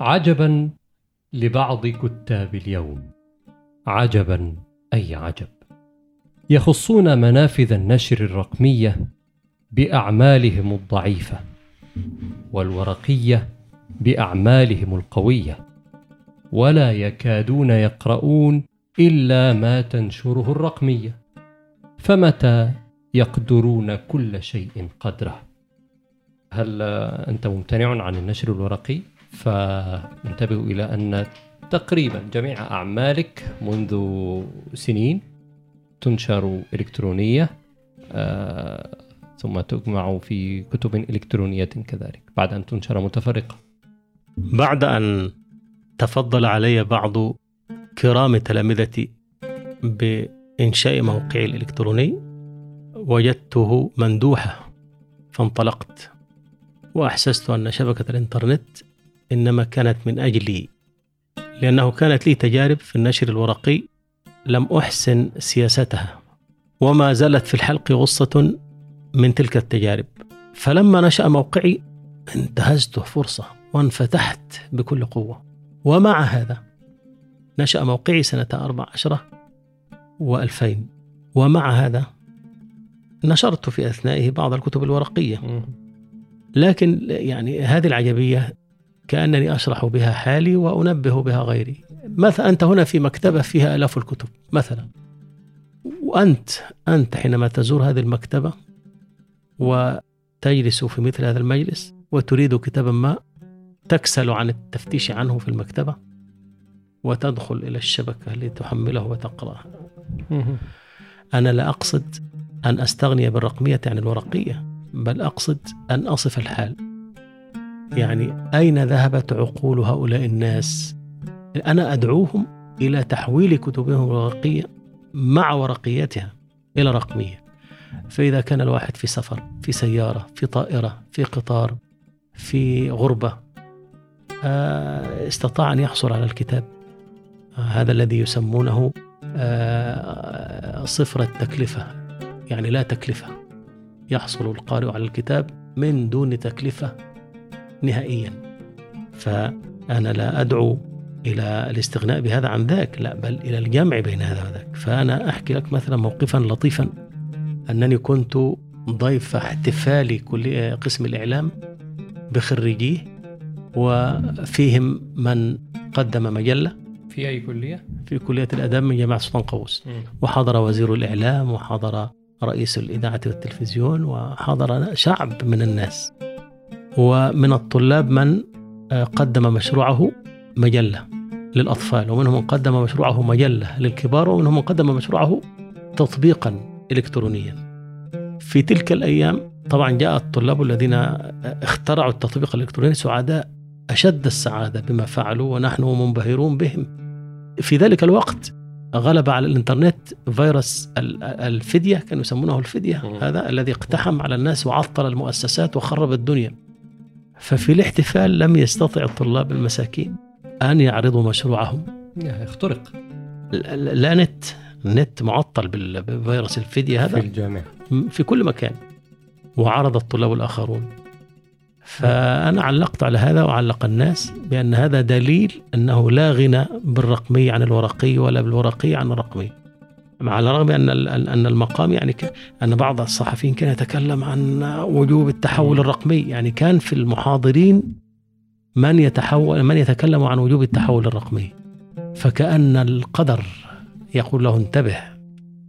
عجبا لبعض كتاب اليوم. عجبا أي عجب. يخصون منافذ النشر الرقمية بأعمالهم الضعيفة والورقية بأعمالهم القوية ولا يكادون يقرؤون إلا ما تنشره الرقمية. فمتى يقدرون كل شيء قدره؟ هل أنت ممتنع عن النشر الورقي؟ فانتبهوا إلى أن تقريبا جميع أعمالك منذ سنين تنشر إلكترونية آه ثم تجمع في كتب إلكترونية كذلك بعد أن تنشر متفرقة. بعد أن تفضل علي بعض كرام تلامذتي بإنشاء موقعي الإلكتروني وجدته مندوحة فانطلقت وأحسست أن شبكة الإنترنت إنما كانت من أجلي لأنه كانت لي تجارب في النشر الورقي لم أحسن سياستها وما زالت في الحلق غصة من تلك التجارب. فلما نشأ موقعي انتهزته فرصة وانفتحت بكل قوة. ومع هذا نشأ موقعي سنة 14 و2000 ومع هذا نشرت في أثنائه بعض الكتب الورقية. لكن يعني هذه العجبية كأنني أشرح بها حالي وأنبه بها غيري. مثلا أنت هنا في مكتبة فيها آلاف الكتب مثلا. وأنت أنت حينما تزور هذه المكتبة وتجلس في مثل هذا المجلس وتريد كتابا ما تكسل عن التفتيش عنه في المكتبة وتدخل إلى الشبكة لتحمله وتقرأه أنا لا أقصد أن أستغني بالرقمية عن الورقية بل أقصد أن أصف الحال. يعني أين ذهبت عقول هؤلاء الناس؟ أنا أدعوهم إلى تحويل كتبهم الورقية مع ورقيتها إلى رقمية. فإذا كان الواحد في سفر في سيارة في طائرة في قطار في غربة استطاع أن يحصل على الكتاب. هذا الذي يسمونه صفر التكلفة. يعني لا تكلفة. يحصل القارئ على الكتاب من دون تكلفة. نهائيا. فأنا لا أدعو إلى الاستغناء بهذا عن ذاك لا بل إلى الجمع بين هذا وذاك. فأنا أحكي لك مثلا موقفا لطيفا. أنني كنت ضيف احتفال كل قسم الإعلام بخريجيه وفيهم من قدم مجلة. في أي كلية؟ في كلية الآداب من جامعة سلطان قابوس وحضر وزير الإعلام وحضر رئيس الإذاعة والتلفزيون وحضر شعب من الناس. ومن الطلاب من قدم مشروعه مجلة للأطفال ومنهم من قدم مشروعه مجلة للكبار ومنهم من قدم مشروعه تطبيقا إلكترونيا. في تلك الأيام طبعا جاء الطلاب الذين اخترعوا التطبيق الإلكتروني سعداء أشد السعادة بما فعلوا ونحن منبهرون بهم. في ذلك الوقت غلب على الإنترنت فيروس الفدية كانوا يسمونه الفدية هذا الذي اقتحم على الناس وعطل المؤسسات وخرب الدنيا. ففي الاحتفال لم يستطع الطلاب المساكين أن يعرضوا مشروعهم. اخترق. لا نت النت معطل بفيروس الفدية هذا. في الجامعة. في كل مكان. وعرض الطلاب الآخرون. فأنا علقت على هذا وعلق الناس بأن هذا دليل أنه لا غنى بالرقمي عن الورقي ولا بالورقي عن الرقمي. على الرغم أن أن المقام يعني أن بعض الصحفيين كان يتكلم عن وجوب التحول الرقمي. يعني كان في المحاضرين من يتحول من يتكلم عن وجوب التحول الرقمي. فكأن القدر يقول له انتبه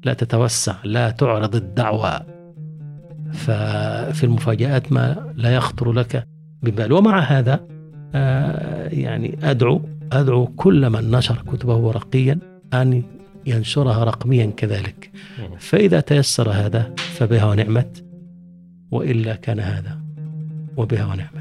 لا تتوسع لا تعرض الدعوة. ففي المفاجآت ما لا يخطر لك ببال ومع هذا يعني أدعو أدعو كل من نشر كتبه ورقيا أن ينشرها رقميا كذلك. فإذا تيسر هذا فبها ونعمت وإلا كان هذا وبها ونعمت